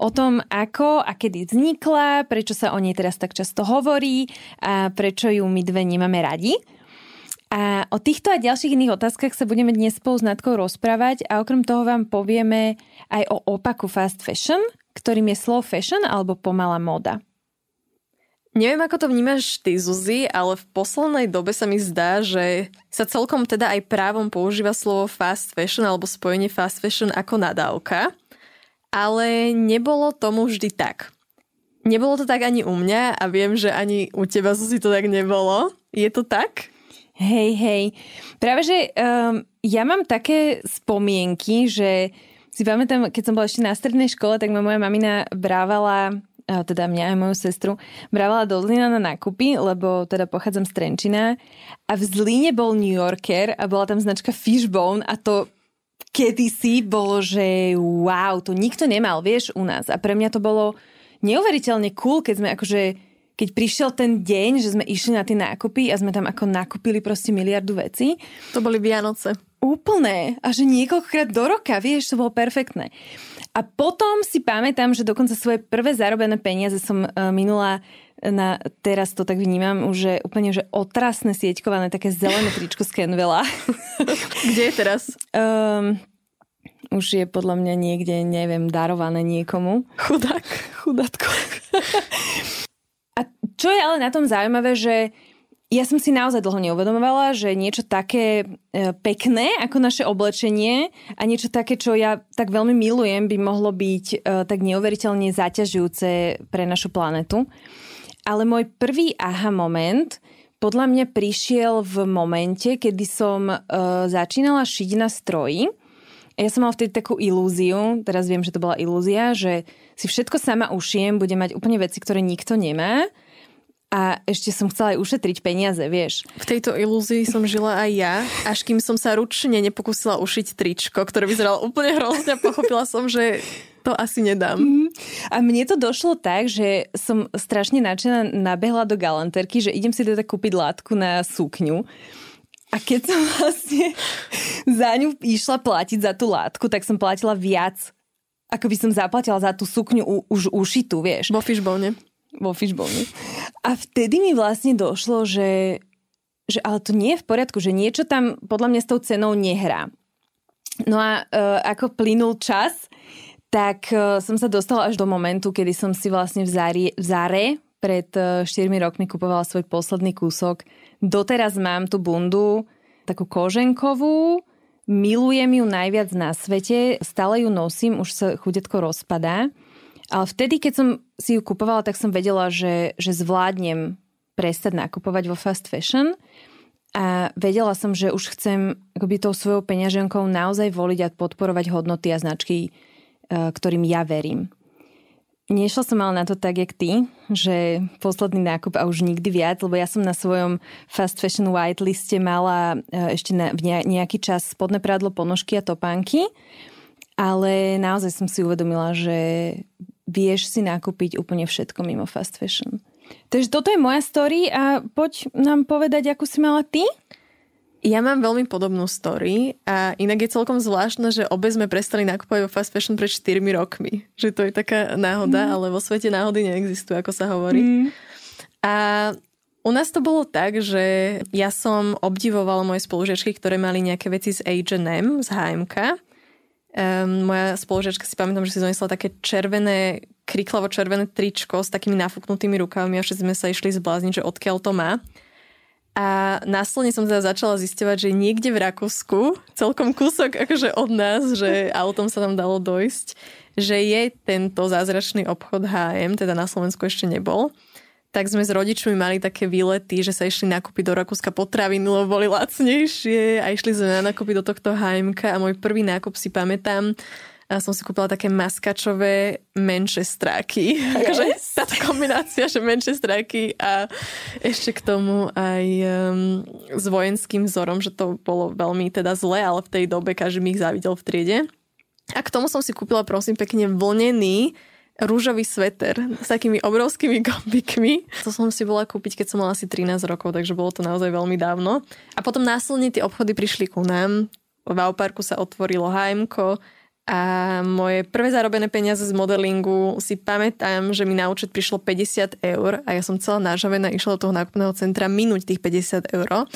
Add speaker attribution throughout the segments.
Speaker 1: o tom, ako a kedy vznikla, prečo sa o nej teraz tak často hovorí a prečo ju my dve nemáme radi. A o týchto a ďalších iných otázkach sa budeme dnes spolu s Natkou rozprávať a okrem toho vám povieme aj o opaku fast fashion, ktorým je slow fashion alebo pomalá móda.
Speaker 2: Neviem, ako to vnímaš ty, Zuzi, ale v poslednej dobe sa mi zdá, že sa celkom teda aj právom používa slovo fast fashion alebo spojenie fast fashion ako nadávka. Ale nebolo tomu vždy tak. Nebolo to tak ani u mňa a viem, že ani u teba, Zuzi, to tak nebolo. Je to tak?
Speaker 1: Hej, hej. Práve, že um, ja mám také spomienky, že si pamätám, keď som bola ešte na strednej škole, tak ma moja mamina brávala teda mňa a moju sestru, brávala do Zlína na nákupy, lebo teda pochádzam z Trenčina a v Zlíne bol New Yorker a bola tam značka Fishbone a to kedysi bolo, že wow, to nikto nemal, vieš, u nás. A pre mňa to bolo neuveriteľne cool, keď sme akože keď prišiel ten deň, že sme išli na tie nákupy a sme tam ako nakúpili proste miliardu vecí.
Speaker 2: To boli Vianoce.
Speaker 1: Úplné. A že niekoľkokrát do roka, vieš, to bolo perfektné. A potom si pamätám, že dokonca svoje prvé zarobené peniaze som uh, minula na, teraz to tak vnímam, už že úplne, že otrasné sieťkované, také zelené tričko z Kenvela.
Speaker 2: Kde je teraz?
Speaker 1: Um, už je podľa mňa niekde, neviem, darované niekomu.
Speaker 2: Chudák, chudátko.
Speaker 1: A čo je ale na tom zaujímavé, že ja som si naozaj dlho neuvedomovala, že niečo také e, pekné ako naše oblečenie a niečo také, čo ja tak veľmi milujem, by mohlo byť e, tak neuveriteľne zaťažujúce pre našu planetu. Ale môj prvý aha moment podľa mňa prišiel v momente, kedy som uh, začínala šiť na stroji. Ja som mala vtedy takú ilúziu, teraz viem, že to bola ilúzia, že si všetko sama ušijem, budem mať úplne veci, ktoré nikto nemá a ešte som chcela aj ušetriť peniaze, vieš.
Speaker 2: V tejto ilúzii som žila aj ja, až kým som sa ručne nepokúsila ušiť tričko, ktoré vyzeralo úplne hrozne a pochopila som, že to asi nedám. Mm.
Speaker 1: A mne to došlo tak, že som strašne nadšená nabehla do galanterky, že idem si teda kúpiť látku na sukňu. A keď som vlastne za ňu išla platiť za tú látku, tak som platila viac, ako by som zaplatila za tú sukňu u, už ušitú, vieš.
Speaker 2: Vo fishbone
Speaker 1: vo fishbone. A vtedy mi vlastne došlo, že, že ale to nie je v poriadku, že niečo tam podľa mňa s tou cenou nehrá. No a uh, ako plynul čas, tak uh, som sa dostala až do momentu, kedy som si vlastne v, Zari, v Zare pred uh, 4 rokmi kupovala svoj posledný kúsok. Doteraz mám tú bundu takú koženkovú, milujem ju najviac na svete, stále ju nosím, už sa chudetko rozpadá. Ale vtedy, keď som si ju kupovala, tak som vedela, že, že zvládnem prestať nakupovať vo fast fashion a vedela som, že už chcem akoby tou svojou peňaženkou naozaj voliť a podporovať hodnoty a značky, e, ktorým ja verím. Nešla som ale na to tak, jak ty, že posledný nákup a už nikdy viac, lebo ja som na svojom fast fashion white liste mala e, ešte na, v nejaký čas spodné prádlo, ponožky a topánky, ale naozaj som si uvedomila, že vieš si nakúpiť úplne všetko mimo fast fashion. Takže toto je moja story a poď nám povedať, ako si mala ty?
Speaker 2: Ja mám veľmi podobnú story a inak je celkom zvláštne, že obe sme prestali nakupovať vo fast fashion pred 4 rokmi. Že to je taká náhoda, mm. ale vo svete náhody neexistujú, ako sa hovorí. Mm. A u nás to bolo tak, že ja som obdivovala moje spolužiačky, ktoré mali nejaké veci z H&M, z HMK Um, moja spolužiačka si pamätám, že si donesla také červené, kriklavo červené tričko s takými nafúknutými rukavami a všetci sme sa išli zblázniť, že odkiaľ to má. A následne som teda začala zistovať, že niekde v Rakúsku, celkom kúsok akože od nás, že autom sa tam dalo dojsť, že je tento zázračný obchod H&M, teda na Slovensku ešte nebol tak sme s rodičmi mali také výlety, že sa išli nakúpiť do Rakúska potraviny, lebo boli lacnejšie a išli sme na nakúpiť do tohto HMK a môj prvý nákup si pamätám, a som si kúpila také maskačové Manchesteráky. Yes. Akože táto kombinácia, že Manchesteráky a ešte k tomu aj um, s vojenským vzorom, že to bolo veľmi teda zle, ale v tej dobe každý mi ich závidel v triede. A k tomu som si kúpila prosím pekne vlnený rúžový sveter s takými obrovskými gombikmi. To som si bola kúpiť, keď som mala asi 13 rokov, takže bolo to naozaj veľmi dávno. A potom následne tie obchody prišli ku nám. V Auparku sa otvorilo HM, a moje prvé zarobené peniaze z modelingu si pamätám, že mi na účet prišlo 50 eur a ja som celá nážavená išla do toho nákupného centra minúť tých 50 eur.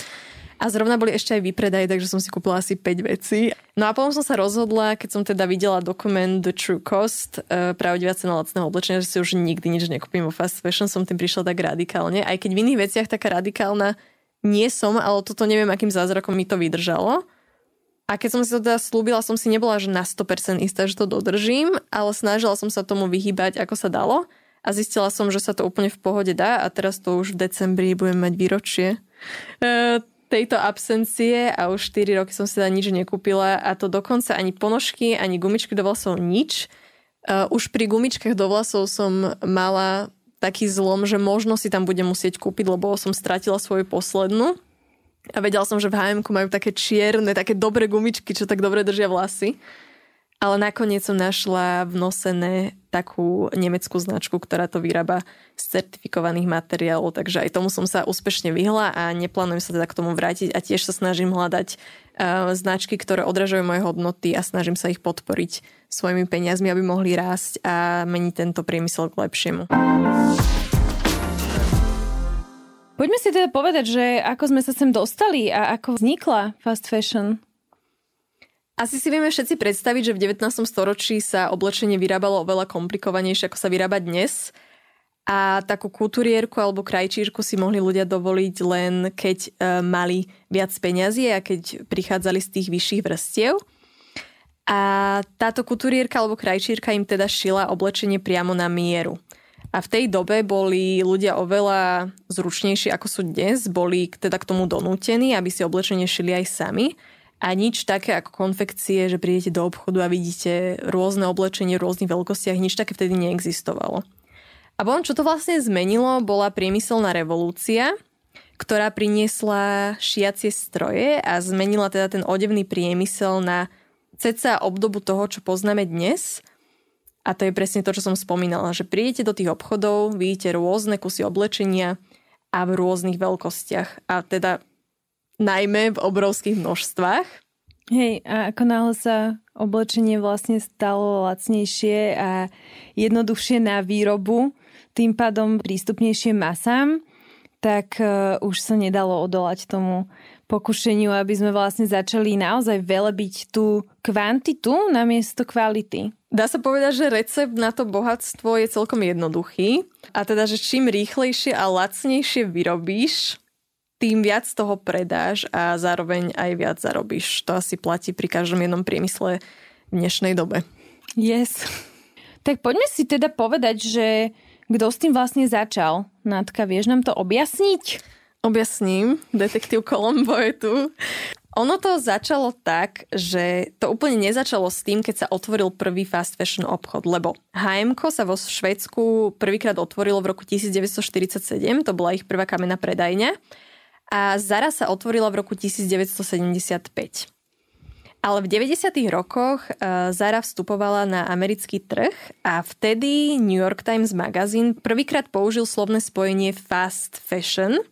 Speaker 2: A zrovna boli ešte aj vypredaje, takže som si kúpila asi 5 vecí. No a potom som sa rozhodla, keď som teda videla dokument The True Cost, uh, pravdivá cena lacného oblečenia, že si už nikdy nič nekúpim vo fast fashion, som tým prišla tak radikálne. Aj keď v iných veciach taká radikálna nie som, ale toto neviem, akým zázrakom mi to vydržalo. A keď som si to teda slúbila, som si nebola že na 100% istá, že to dodržím, ale snažila som sa tomu vyhybať, ako sa dalo. A zistila som, že sa to úplne v pohode dá a teraz to už v decembri budem mať výročie e, tejto absencie a už 4 roky som si teda nič nekúpila a to dokonca ani ponožky, ani gumičky do vlasov, nič. E, už pri gumičkách do vlasov som mala taký zlom, že možno si tam budem musieť kúpiť, lebo som stratila svoju poslednú. A vedela som, že v hm majú také čierne, také dobré gumičky, čo tak dobre držia vlasy. Ale nakoniec som našla v nosené takú nemeckú značku, ktorá to vyrába z certifikovaných materiálov, takže aj tomu som sa úspešne vyhla a neplánujem sa teda k tomu vrátiť a tiež sa snažím hľadať uh, značky, ktoré odražujú moje hodnoty a snažím sa ich podporiť svojimi peniazmi, aby mohli rásť a meniť tento priemysel k lepšiemu.
Speaker 1: Poďme si teda povedať, že ako sme sa sem dostali a ako vznikla fast fashion.
Speaker 2: Asi si vieme všetci predstaviť, že v 19. storočí sa oblečenie vyrábalo oveľa komplikovanejšie, ako sa vyrába dnes. A takú kultúrierku alebo krajčírku si mohli ľudia dovoliť len keď e, mali viac peňazí a keď prichádzali z tých vyšších vrstiev. A táto kultúrierka alebo krajčírka im teda šila oblečenie priamo na mieru. A v tej dobe boli ľudia oveľa zručnejší ako sú dnes, boli teda k tomu donútení, aby si oblečenie šili aj sami. A nič také ako konfekcie, že prídete do obchodu a vidíte rôzne oblečenie v rôznych veľkostiach, nič také vtedy neexistovalo. A potom, čo to vlastne zmenilo, bola priemyselná revolúcia, ktorá priniesla šiacie stroje a zmenila teda ten odevný priemysel na ceca obdobu toho, čo poznáme dnes – a to je presne to, čo som spomínala, že prídete do tých obchodov, vidíte rôzne kusy oblečenia a v rôznych veľkostiach. A teda najmä v obrovských množstvách.
Speaker 1: Hej, a ako náhle sa oblečenie vlastne stalo lacnejšie a jednoduchšie na výrobu, tým pádom prístupnejšie masám, tak uh, už sa nedalo odolať tomu pokušeniu, aby sme vlastne začali naozaj velebiť tú kvantitu namiesto kvality.
Speaker 2: Dá sa povedať, že recept na to bohatstvo je celkom jednoduchý. A teda, že čím rýchlejšie a lacnejšie vyrobíš, tým viac toho predáš a zároveň aj viac zarobíš. To asi platí pri každom jednom priemysle v dnešnej dobe.
Speaker 1: Yes. Tak poďme si teda povedať, že kto s tým vlastne začal? Nátka, vieš nám to objasniť?
Speaker 2: Objasním, detektív Kolombo je tu. Ono to začalo tak, že to úplne nezačalo s tým, keď sa otvoril prvý fast fashion obchod, lebo H&M sa vo Švedsku prvýkrát otvorilo v roku 1947, to bola ich prvá kamenná predajňa a Zara sa otvorila v roku 1975. Ale v 90. rokoch e, Zara vstupovala na americký trh a vtedy New York Times magazín prvýkrát použil slovné spojenie fast fashion –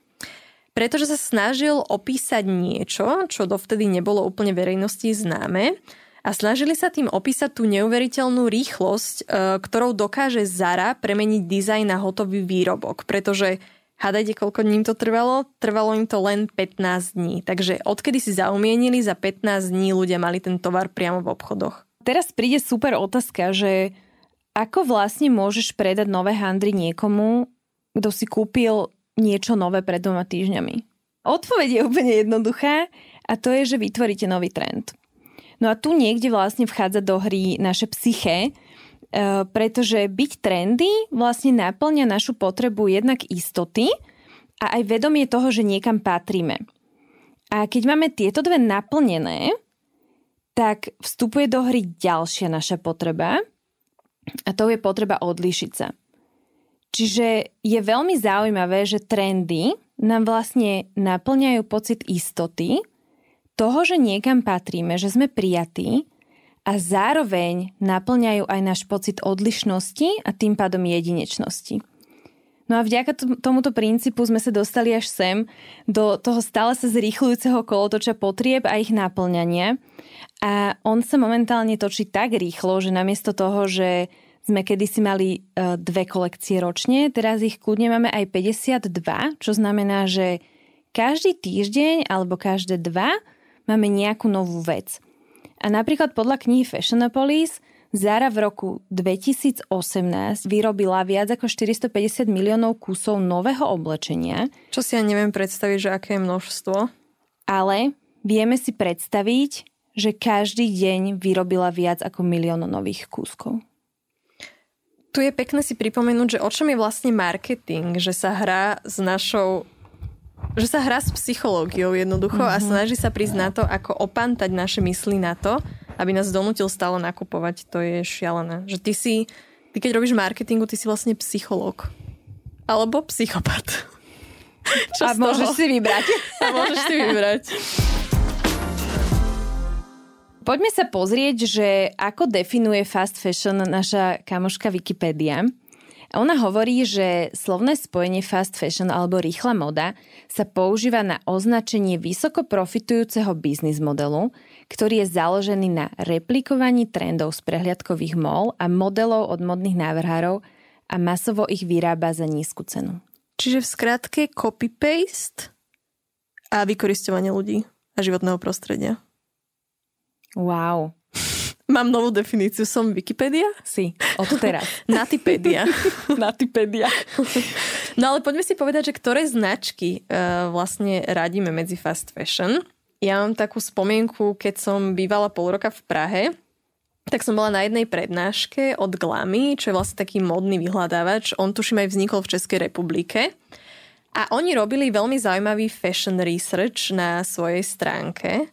Speaker 2: pretože sa snažil opísať niečo, čo dovtedy nebolo úplne verejnosti známe a snažili sa tým opísať tú neuveriteľnú rýchlosť, e, ktorou dokáže Zara premeniť dizajn na hotový výrobok, pretože Hádajte, koľko dní to trvalo? Trvalo im to len 15 dní. Takže odkedy si zaumienili, za 15 dní ľudia mali ten tovar priamo v obchodoch.
Speaker 1: Teraz príde super otázka, že ako vlastne môžeš predať nové handry niekomu, kto si kúpil niečo nové pred dvoma týždňami? Odpoveď je úplne jednoduchá a to je, že vytvoríte nový trend. No a tu niekde vlastne vchádza do hry naše psyché, pretože byť trendy vlastne naplňa našu potrebu jednak istoty a aj vedomie toho, že niekam patríme. A keď máme tieto dve naplnené, tak vstupuje do hry ďalšia naša potreba a to je potreba odlišiť sa. Čiže je veľmi zaujímavé, že trendy nám vlastne naplňajú pocit istoty, toho, že niekam patríme, že sme prijatí a zároveň naplňajú aj náš pocit odlišnosti a tým pádom jedinečnosti. No a vďaka tomuto princípu sme sa dostali až sem do toho stále sa zrýchľujúceho kolotoča potrieb a ich naplňania. A on sa momentálne točí tak rýchlo, že namiesto toho, že sme kedysi mali e, dve kolekcie ročne, teraz ich kľudne máme aj 52, čo znamená, že každý týždeň alebo každé dva máme nejakú novú vec. A napríklad podľa knihy Fashionopolis Zara v roku 2018 vyrobila viac ako 450 miliónov kusov nového oblečenia.
Speaker 2: Čo si ja neviem predstaviť, že aké je množstvo.
Speaker 1: Ale vieme si predstaviť, že každý deň vyrobila viac ako milión nových kúskov.
Speaker 2: Tu je pekné si pripomenúť, že o čom je vlastne marketing, že sa hrá s našou že sa hrá s psychológiou jednoducho mm-hmm. a mhm. snaží sa prísť na to, ako opantať naše mysli na to, aby nás donútil stále nakupovať. To je šialené. Že ty si, ty keď robíš marketingu, ty si vlastne psychológ. Alebo psychopat.
Speaker 1: Čo a môžeš si vybrať.
Speaker 2: A môžeš si vybrať.
Speaker 1: Poďme sa pozrieť, že ako definuje fast fashion naša kamoška Wikipedia. Ona hovorí, že slovné spojenie fast fashion alebo rýchla moda sa používa na označenie vysoko profitujúceho biznis modelu, ktorý je založený na replikovaní trendov z prehliadkových mol a modelov od modných návrhárov a masovo ich vyrába za nízku cenu.
Speaker 2: Čiže v skratke copy-paste a vykoristovanie ľudí a životného prostredia.
Speaker 1: Wow.
Speaker 2: Mám novú definíciu, som Wikipedia?
Speaker 1: Si, od teraz.
Speaker 2: Natipedia.
Speaker 1: Natipedia.
Speaker 2: no ale poďme si povedať, že ktoré značky uh, vlastne radíme medzi fast fashion. Ja mám takú spomienku, keď som bývala pol roka v Prahe, tak som bola na jednej prednáške od Glamy, čo je vlastne taký modný vyhľadávač. On tuším aj vznikol v Českej republike. A oni robili veľmi zaujímavý fashion research na svojej stránke.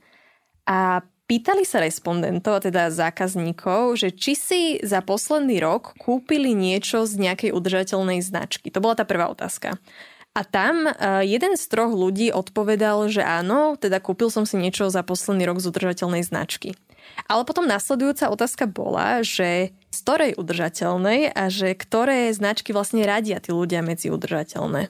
Speaker 2: A Pýtali sa respondentov, teda zákazníkov, že či si za posledný rok kúpili niečo z nejakej udržateľnej značky. To bola tá prvá otázka. A tam e, jeden z troch ľudí odpovedal, že áno, teda kúpil som si niečo za posledný rok z udržateľnej značky. Ale potom nasledujúca otázka bola, že z ktorej udržateľnej a že ktoré značky vlastne radia tí ľudia medzi udržateľné.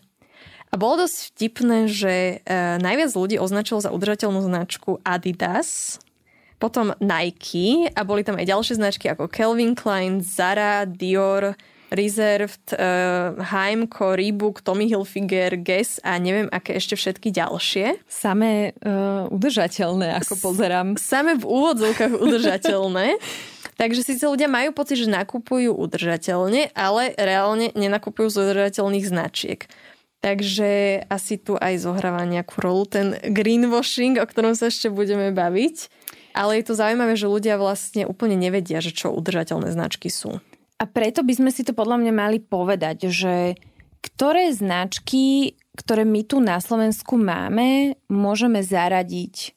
Speaker 2: A bolo dosť vtipné, že e, najviac ľudí označilo za udržateľnú značku Adidas, potom Nike a boli tam aj ďalšie značky ako Calvin Klein, Zara, Dior, Reserved, uh, Heimko, Reebok, Tommy Hilfiger, Guess a neviem, aké ešte všetky ďalšie.
Speaker 1: Samé uh, udržateľné, ako pozerám.
Speaker 2: Samé v úvodzovkách udržateľné. Takže síce ľudia majú pocit, že nakupujú udržateľne, ale reálne nenakupujú z udržateľných značiek. Takže asi tu aj zohráva nejakú rolu ten greenwashing, o ktorom sa ešte budeme baviť. Ale je to zaujímavé, že ľudia vlastne úplne nevedia, že čo udržateľné značky sú.
Speaker 1: A preto by sme si to podľa mňa mali povedať, že ktoré značky, ktoré my tu na Slovensku máme, môžeme zaradiť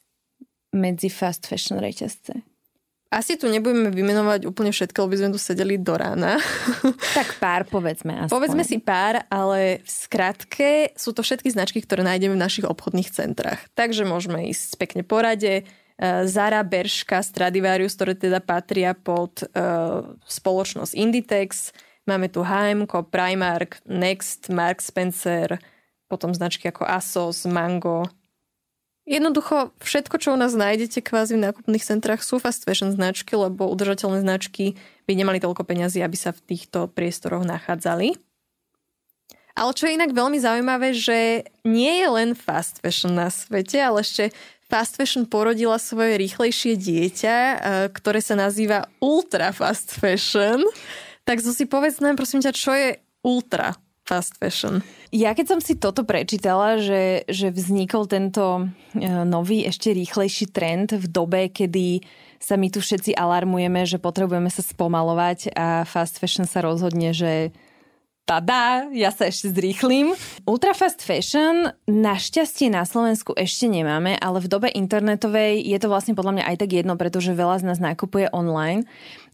Speaker 1: medzi fast fashion reťazce?
Speaker 2: Asi tu nebudeme vymenovať úplne všetko, lebo sme tu sedeli do rána.
Speaker 1: Tak pár povedzme. Aspoň.
Speaker 2: Povedzme si pár, ale v skratke sú to všetky značky, ktoré nájdeme v našich obchodných centrách. Takže môžeme ísť pekne po rade. Zara, Berška, Stradivarius, ktoré teda patria pod uh, spoločnosť Inditex. Máme tu H&M, Primark, Next, Mark Spencer, potom značky ako Asos, Mango. Jednoducho všetko, čo u nás nájdete kvázi v nákupných centrách sú fast fashion značky, lebo udržateľné značky by nemali toľko peňazí, aby sa v týchto priestoroch nachádzali. Ale čo je inak veľmi zaujímavé, že nie je len fast fashion na svete, ale ešte fast fashion porodila svoje rýchlejšie dieťa, e, ktoré sa nazýva ultra fast fashion. Tak zo si povedz nám prosím ťa, čo je ultra fast fashion?
Speaker 1: Ja keď som si toto prečítala, že, že vznikol tento e, nový, ešte rýchlejší trend v dobe, kedy sa my tu všetci alarmujeme, že potrebujeme sa spomalovať a fast fashion sa rozhodne, že tada, ja sa ešte zrýchlim. Ultrafast fashion našťastie na Slovensku ešte nemáme, ale v dobe internetovej je to vlastne podľa mňa aj tak jedno, pretože veľa z nás nakupuje online.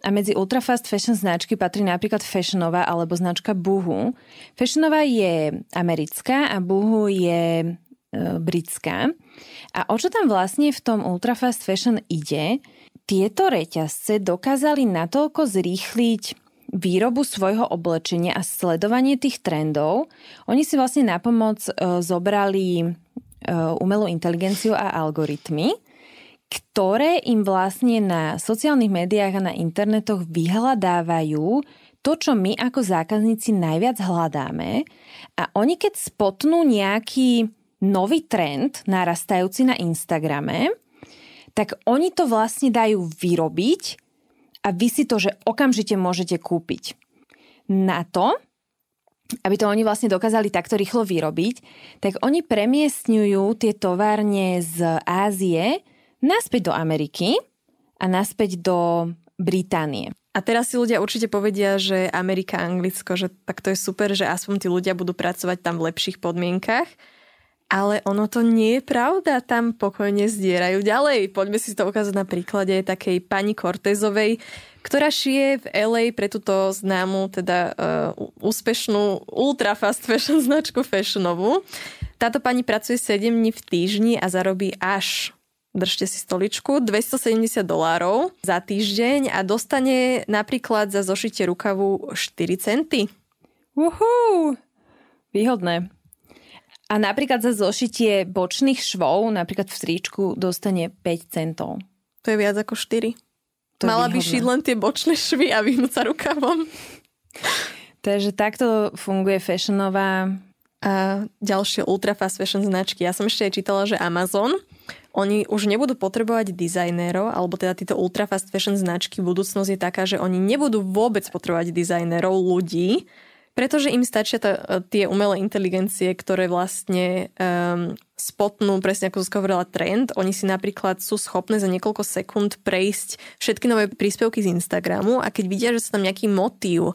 Speaker 1: A medzi ultrafast fashion značky patrí napríklad Fashionová alebo značka Boohoo. Fashionová je americká a Boohoo je e, britská. A o čo tam vlastne v tom ultrafast fashion ide? Tieto reťazce dokázali natoľko zrýchliť výrobu svojho oblečenia a sledovanie tých trendov, oni si vlastne na pomoc e, zobrali e, umelú inteligenciu a algoritmy, ktoré im vlastne na sociálnych médiách a na internetoch vyhľadávajú to, čo my ako zákazníci najviac hľadáme. A oni keď spotnú nejaký nový trend narastajúci na Instagrame, tak oni to vlastne dajú vyrobiť a vy si to, že okamžite môžete kúpiť. Na to, aby to oni vlastne dokázali takto rýchlo vyrobiť, tak oni premiestňujú tie továrne z Ázie naspäť do Ameriky a naspäť do Británie.
Speaker 2: A teraz si ľudia určite povedia, že Amerika, Anglicko, že tak to je super, že aspoň tí ľudia budú pracovať tam v lepších podmienkach. Ale ono to nie je pravda, tam pokojne zdierajú ďalej. Poďme si to ukázať na príklade takej pani Cortezovej, ktorá šije v LA pre túto známu, teda uh, úspešnú ultra fast fashion značku fashionovú. Táto pani pracuje 7 dní v týždni a zarobí až držte si stoličku, 270 dolárov za týždeň a dostane napríklad za zošitie rukavu 4 centy.
Speaker 1: Uhú, výhodné. A napríklad za zošitie bočných švov, napríklad v stríčku, dostane 5 centov.
Speaker 2: To je viac ako 4. To Mala by šiť len tie bočné švy a vyhnúť sa rukavom.
Speaker 1: Takže takto funguje fashionová...
Speaker 2: A ďalšie ultra fast fashion značky. Ja som ešte aj čítala, že Amazon oni už nebudú potrebovať dizajnérov, alebo teda títo ultra fast fashion značky, budúcnosť je taká, že oni nebudú vôbec potrebovať dizajnérov, ľudí, pretože im stačia ta, tie umelé inteligencie, ktoré vlastne um, spotnú, presne ako Zuzka hovorila, trend. Oni si napríklad sú schopné za niekoľko sekúnd prejsť všetky nové príspevky z Instagramu a keď vidia, že sa tam nejaký motív uh,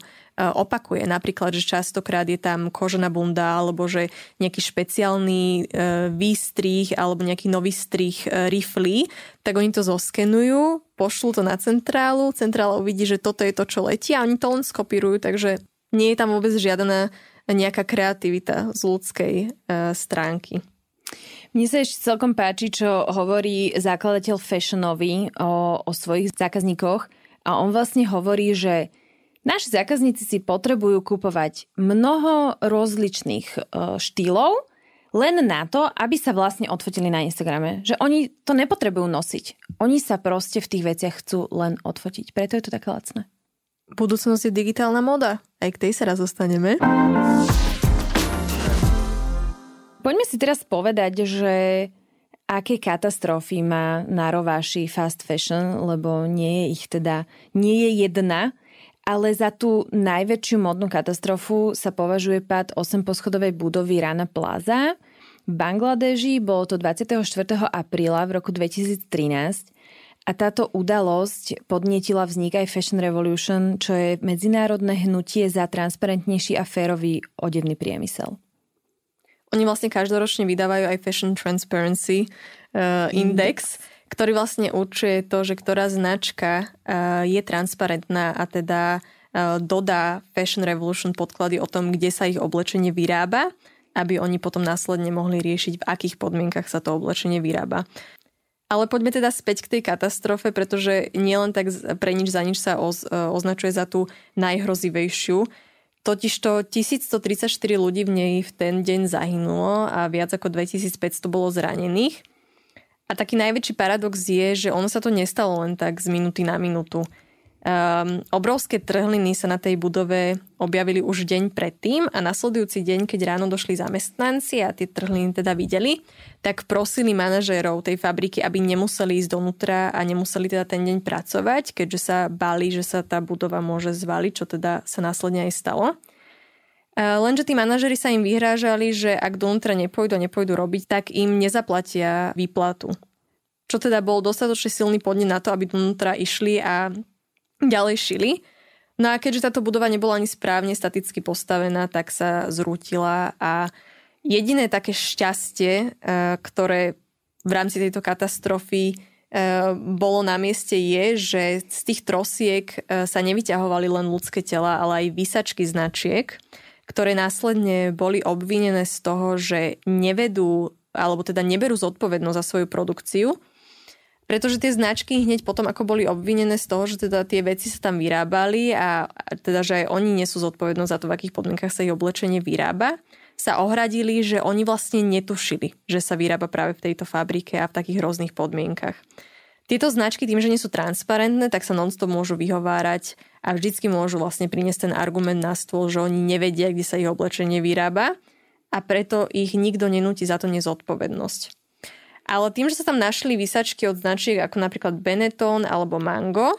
Speaker 2: opakuje, napríklad, že častokrát je tam kožená bunda alebo že nejaký špeciálny uh, výstrih alebo nejaký nový strih riflí, tak oni to zoskenujú, pošlú to na centrálu, centrála uvidí, že toto je to, čo letí a oni to len skopírujú, takže nie je tam vôbec žiadna nejaká kreativita z ľudskej uh, stránky.
Speaker 1: Mne sa ešte celkom páči, čo hovorí zakladateľ Fashionový o, o svojich zákazníkoch a on vlastne hovorí, že naši zákazníci si potrebujú kupovať mnoho rozličných uh, štýlov, len na to, aby sa vlastne odfotili na Instagrame. Že oni to nepotrebujú nosiť. Oni sa proste v tých veciach chcú len odfotiť. Preto je to také lacné.
Speaker 2: Budúcnosť je digitálna moda. Aj k tej sa raz zostaneme.
Speaker 1: Poďme si teraz povedať, že aké katastrofy má na rováši fast fashion, lebo nie je ich teda, nie je jedna, ale za tú najväčšiu modnú katastrofu sa považuje pád 8 poschodovej budovy Rana Plaza. V Bangladeži bolo to 24. apríla v roku 2013 a táto udalosť podnietila vznik aj Fashion Revolution, čo je medzinárodné hnutie za transparentnejší a férový odevný priemysel.
Speaker 2: Oni vlastne každoročne vydávajú aj Fashion Transparency uh, Index, ktorý vlastne určuje to, že ktorá značka uh, je transparentná a teda uh, dodá Fashion Revolution podklady o tom, kde sa ich oblečenie vyrába aby oni potom následne mohli riešiť, v akých podmienkach sa to oblečenie vyrába. Ale poďme teda späť k tej katastrofe, pretože nielen tak pre nič za nič sa oz, e, označuje za tú najhrozivejšiu. Totižto 1134 ľudí v nej v ten deň zahynulo a viac ako 2500 bolo zranených. A taký najväčší paradox je, že ono sa to nestalo len tak z minúty na minútu. Um, obrovské trhliny sa na tej budove objavili už deň predtým a nasledujúci deň, keď ráno došli zamestnanci a tie trhliny teda videli, tak prosili manažérov tej fabriky, aby nemuseli ísť donútra a nemuseli teda ten deň pracovať, keďže sa bali, že sa tá budova môže zvaliť, čo teda sa následne aj stalo. Lenže tí manažeri sa im vyhrážali, že ak donútra nepôjdu a nepôjdu robiť, tak im nezaplatia výplatu. Čo teda bol dostatočne silný podnet na to, aby donútra išli a ďalej šili. No a keďže táto budova nebola ani správne staticky postavená, tak sa zrútila a jediné také šťastie, e, ktoré v rámci tejto katastrofy e, bolo na mieste je, že z tých trosiek e, sa nevyťahovali len ľudské tela, ale aj výsačky značiek, ktoré následne boli obvinené z toho, že nevedú alebo teda neberú zodpovednosť za svoju produkciu pretože tie značky hneď potom, ako boli obvinené z toho, že teda tie veci sa tam vyrábali a, teda, že aj oni nesú zodpovednosť za to, v akých podmienkach sa ich oblečenie vyrába, sa ohradili, že oni vlastne netušili, že sa vyrába práve v tejto fabrike a v takých rôznych podmienkach. Tieto značky tým, že nie sú transparentné, tak sa nonstop môžu vyhovárať a vždycky môžu vlastne priniesť ten argument na stôl, že oni nevedia, kde sa ich oblečenie vyrába a preto ich nikto nenúti za to nezodpovednosť. Ale tým, že sa tam našli vysačky od značiek ako napríklad Benetton alebo Mango,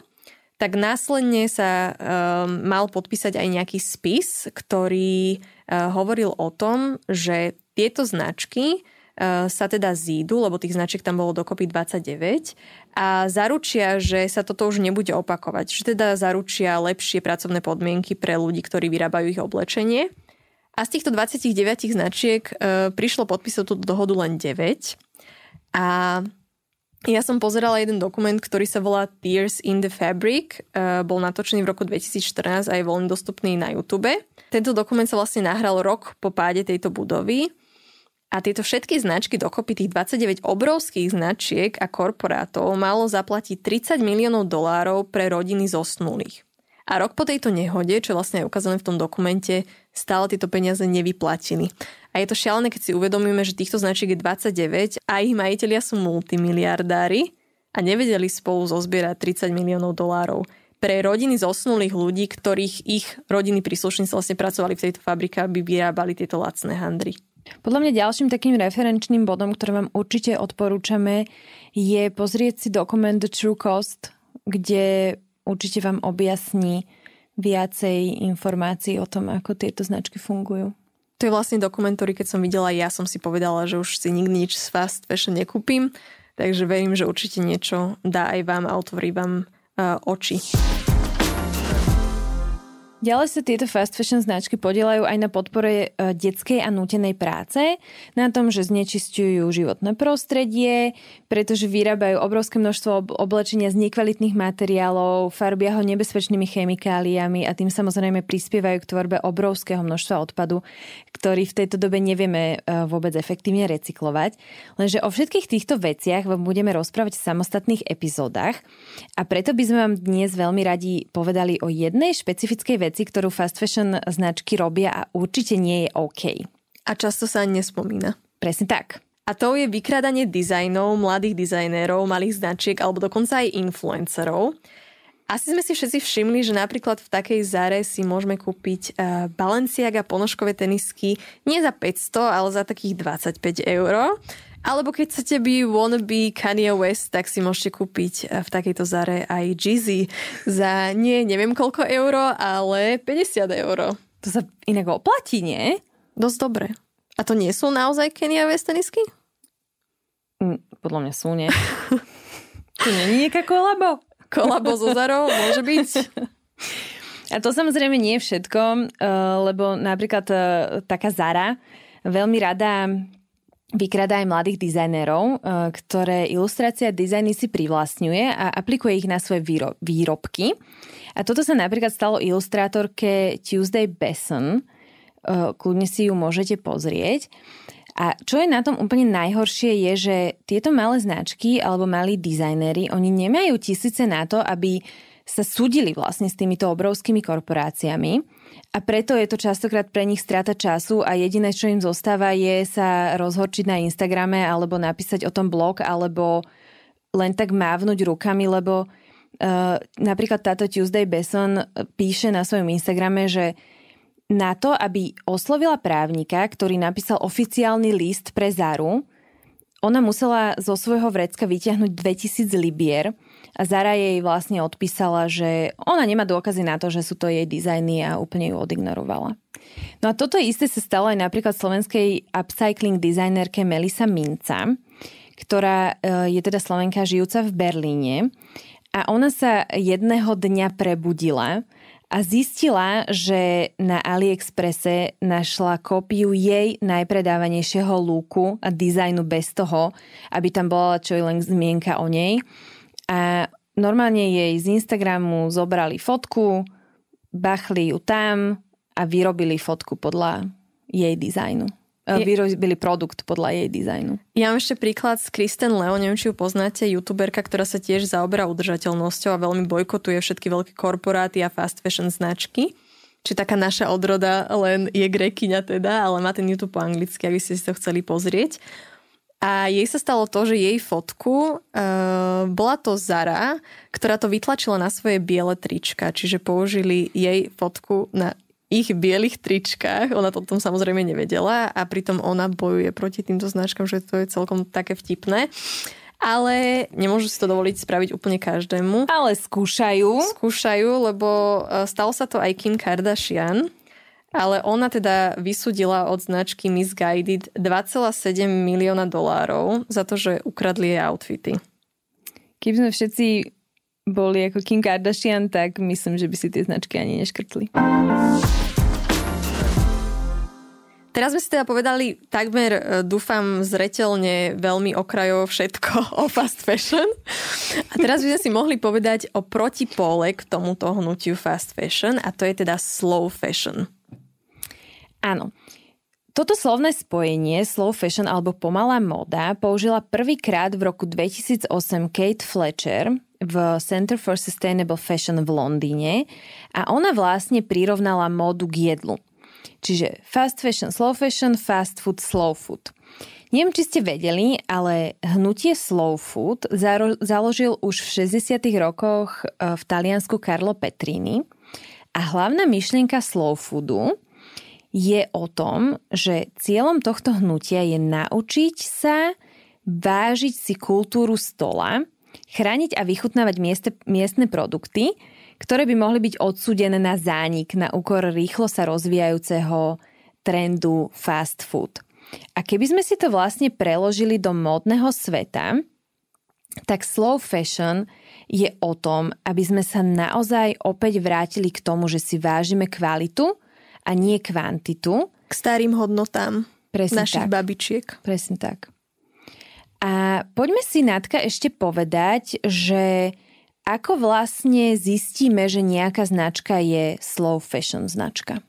Speaker 2: tak následne sa um, mal podpísať aj nejaký spis, ktorý uh, hovoril o tom, že tieto značky uh, sa teda zídu, lebo tých značiek tam bolo dokopy 29 a zaručia, že sa toto už nebude opakovať. Že teda zaručia lepšie pracovné podmienky pre ľudí, ktorí vyrábajú ich oblečenie. A z týchto 29 značiek uh, prišlo podpísať túto dohodu len 9 a ja som pozerala jeden dokument, ktorý sa volá Tears in the Fabric. Uh, bol natočený v roku 2014 a je voľne dostupný na YouTube. Tento dokument sa vlastne nahral rok po páde tejto budovy. A tieto všetky značky, dokopy tých 29 obrovských značiek a korporátov, malo zaplatiť 30 miliónov dolárov pre rodiny zosnulých. A rok po tejto nehode, čo vlastne je ukázané v tom dokumente, stále tieto peniaze nevyplatili. A je to šialené, keď si uvedomíme, že týchto značiek je 29 a ich majiteľia sú multimiliardári a nevedeli spolu zozbierať 30 miliónov dolárov pre rodiny zosnulých ľudí, ktorých ich rodiny príslušníci vlastne pracovali v tejto fabrike, aby vyrábali tieto lacné handry.
Speaker 1: Podľa mňa ďalším takým referenčným bodom, ktorý vám určite odporúčame, je pozrieť si dokument The True Cost, kde určite vám objasní viacej informácií o tom, ako tieto značky fungujú.
Speaker 2: To je vlastne dokument, ktorý keď som videla, ja som si povedala, že už si nikdy nič z fast fashion nekúpim, takže verím, že určite niečo dá aj vám a otvorí vám uh, oči.
Speaker 1: Ďalej sa tieto fast fashion značky podielajú aj na podpore e, detskej a nútenej práce, na tom, že znečistujú životné prostredie, pretože vyrábajú obrovské množstvo oblečenia z nekvalitných materiálov, farbia ho nebezpečnými chemikáliami a tým samozrejme prispievajú k tvorbe obrovského množstva odpadu, ktorý v tejto dobe nevieme e, vôbec efektívne recyklovať. Lenže o všetkých týchto veciach vám budeme rozprávať v samostatných epizódach a preto by sme vám dnes veľmi radi povedali o jednej špecifickej veci, ktorú fast fashion značky robia a určite nie je OK.
Speaker 2: A často sa ani nespomína.
Speaker 1: Presne tak.
Speaker 2: A to je vykradanie dizajnov mladých dizajnérov, malých značiek alebo dokonca aj influencerov. Asi sme si všetci všimli, že napríklad v takej Zare si môžeme kúpiť uh, Balenciaga ponožkové tenisky nie za 500, ale za takých 25 eur. Alebo keď chcete byť wannabe Kanye West, tak si môžete kúpiť eh, v takejto Zare aj Jeezy za nie neviem koľko euro, ale 50 euro.
Speaker 1: To sa inak oplatí, nie?
Speaker 2: Dosť dobre. A to nie sú naozaj Kanye West tenisky?
Speaker 1: Mm, podľa mňa sú, nie. to nie je nejaká kolabo?
Speaker 2: Kolabo so Zarou? Môže byť.
Speaker 1: A to samozrejme nie je všetko, eh, lebo napríklad eh, taká Zara veľmi rada vykrada aj mladých dizajnerov, e, ktoré ilustrácia dizajny si privlastňuje a aplikuje ich na svoje výrobky. A toto sa napríklad stalo ilustrátorke Tuesday Besson. E, kľudne si ju môžete pozrieť. A čo je na tom úplne najhoršie je, že tieto malé značky alebo malí dizajnéri, oni nemajú tisíce na to, aby sa súdili vlastne s týmito obrovskými korporáciami a preto je to častokrát pre nich strata času a jediné, čo im zostáva, je sa rozhorčiť na Instagrame alebo napísať o tom blog alebo len tak mávnuť rukami, lebo uh, napríklad táto Tuesday Besson píše na svojom Instagrame, že na to, aby oslovila právnika, ktorý napísal oficiálny list pre Zaru, ona musela zo svojho vrecka vyťahnuť 2000 libier a Zara jej vlastne odpísala, že ona nemá dôkazy na to, že sú to jej dizajny a úplne ju odignorovala. No a toto isté sa stalo aj napríklad slovenskej upcycling dizajnerke Melisa Minca, ktorá e, je teda Slovenka žijúca v Berlíne a ona sa jedného dňa prebudila a zistila, že na AliExpresse našla kópiu jej najpredávanejšieho lúku a dizajnu bez toho, aby tam bola čo len zmienka o nej. A normálne jej z Instagramu zobrali fotku, bachli ju tam a vyrobili fotku podľa jej dizajnu. E, vyrobili produkt podľa jej dizajnu.
Speaker 2: Ja mám ešte príklad z Kristen Leo, neviem, či ju poznáte, youtuberka, ktorá sa tiež zaoberá udržateľnosťou a veľmi bojkotuje všetky veľké korporáty a fast fashion značky. Či taká naša odroda len je grekyňa teda, ale má ten YouTube po anglicky, aby ste si to chceli pozrieť. A jej sa stalo to, že jej fotku, uh, bola to Zara, ktorá to vytlačila na svoje biele trička, čiže použili jej fotku na ich bielých tričkách. Ona to tom samozrejme nevedela a pritom ona bojuje proti týmto značkám, že to je celkom také vtipné. Ale nemôžu si to dovoliť spraviť úplne každému.
Speaker 1: Ale skúšajú.
Speaker 2: Skúšajú, lebo e, stalo sa to aj Kim Kardashian. Ale ona teda vysudila od značky Misguided 2,7 milióna dolárov za to, že ukradli jej outfity.
Speaker 1: Keby sme všetci boli ako Kim Kardashian, tak myslím, že by si tie značky ani neškrtli.
Speaker 2: Teraz sme si teda povedali takmer, e, dúfam, zretelne veľmi okrajovo všetko o fast fashion. A teraz by sme si mohli povedať o protipole k tomuto hnutiu fast fashion a to je teda slow fashion.
Speaker 1: Áno. Toto slovné spojenie slow fashion alebo pomalá moda použila prvýkrát v roku 2008 Kate Fletcher v Center for Sustainable Fashion v Londýne a ona vlastne prirovnala módu k jedlu. Čiže fast fashion, slow fashion, fast food, slow food. Neviem, či ste vedeli, ale hnutie slow food založil už v 60. rokoch e, v Taliansku Carlo Petrini a hlavná myšlienka slow foodu je o tom, že cieľom tohto hnutia je naučiť sa vážiť si kultúru stola, chrániť a vychutnávať mieste, miestne produkty, ktoré by mohli byť odsúdené na zánik na úkor rýchlo sa rozvíjajúceho trendu fast food. A keby sme si to vlastne preložili do módneho sveta, tak slow fashion je o tom, aby sme sa naozaj opäť vrátili k tomu, že si vážime kvalitu a nie kvantitu.
Speaker 2: K starým hodnotám Presne našich
Speaker 1: tak.
Speaker 2: babičiek.
Speaker 1: Presne tak. A poďme si, Natka, ešte povedať, že ako vlastne zistíme, že nejaká značka je slow fashion značka?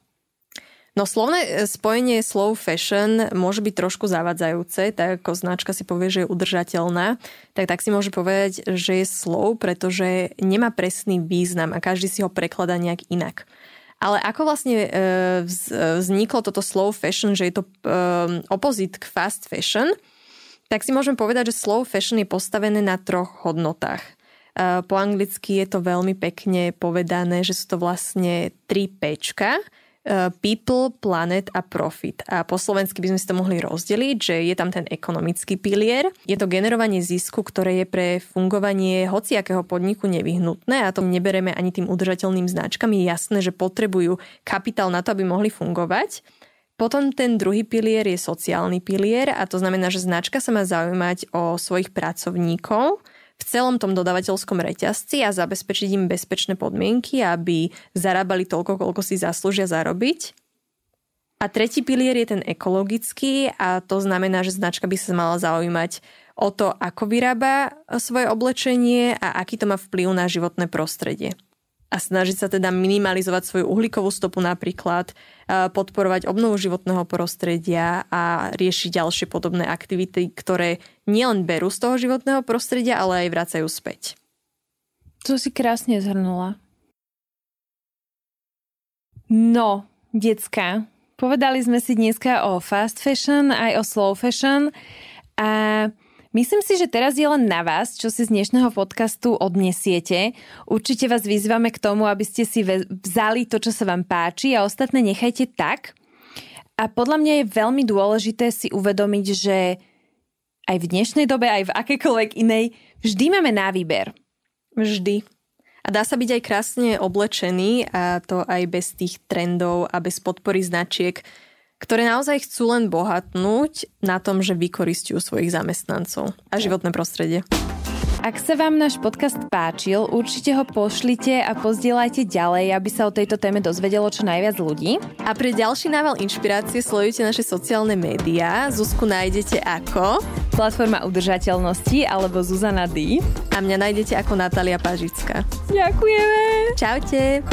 Speaker 2: No slovné e, spojenie slow fashion môže byť trošku zavadzajúce, tak ako značka si povie, že je udržateľná, tak tak si môže povedať, že je slow, pretože nemá presný význam a každý si ho prekladá nejak inak. Ale ako vlastne e, vzniklo toto slow fashion, že je to e, opozit k fast fashion, tak si môžem povedať, že slow fashion je postavené na troch hodnotách. Po anglicky je to veľmi pekne povedané, že sú to vlastne tri pečka, people, planet a profit. A po slovensky by sme si to mohli rozdeliť, že je tam ten ekonomický pilier. Je to generovanie zisku, ktoré je pre fungovanie hociakého podniku nevyhnutné a to nebereme ani tým udržateľným značkám. Je jasné, že potrebujú kapitál na to, aby mohli fungovať. Potom ten druhý pilier je sociálny pilier a to znamená, že značka sa má zaujímať o svojich pracovníkov, v celom tom dodavateľskom reťazci a zabezpečiť im bezpečné podmienky, aby zarábali toľko, koľko si zaslúžia zarobiť. A tretí pilier je ten ekologický a to znamená, že značka by sa mala zaujímať o to, ako vyrába svoje oblečenie a aký to má vplyv na životné prostredie a snažiť sa teda minimalizovať svoju uhlíkovú stopu napríklad, podporovať obnovu životného prostredia a riešiť ďalšie podobné aktivity, ktoré nielen berú z toho životného prostredia, ale aj vracajú späť.
Speaker 1: To si krásne zhrnula. No, decka, povedali sme si dneska o fast fashion aj o slow fashion a Myslím si, že teraz je len na vás, čo si z dnešného podcastu odnesiete. Určite vás vyzývame k tomu, aby ste si vzali to, čo sa vám páči a ostatné nechajte tak. A podľa mňa je veľmi dôležité si uvedomiť, že aj v dnešnej dobe, aj v akékoľvek inej, vždy máme na výber.
Speaker 2: Vždy. A dá sa byť aj krásne oblečený a to aj bez tých trendov a bez podpory značiek, ktoré naozaj chcú len bohatnúť na tom, že vykoristujú svojich zamestnancov a životné prostredie.
Speaker 1: Ak sa vám náš podcast páčil, určite ho pošlite a pozdielajte ďalej, aby sa o tejto téme dozvedelo čo najviac ľudí.
Speaker 2: A pre ďalší nával inšpirácie sledujte naše sociálne médiá. Zuzku nájdete ako
Speaker 1: Platforma udržateľnosti alebo Zuzana D.
Speaker 2: a mňa nájdete ako Natália Pažická.
Speaker 1: Ďakujeme!
Speaker 2: Čaute!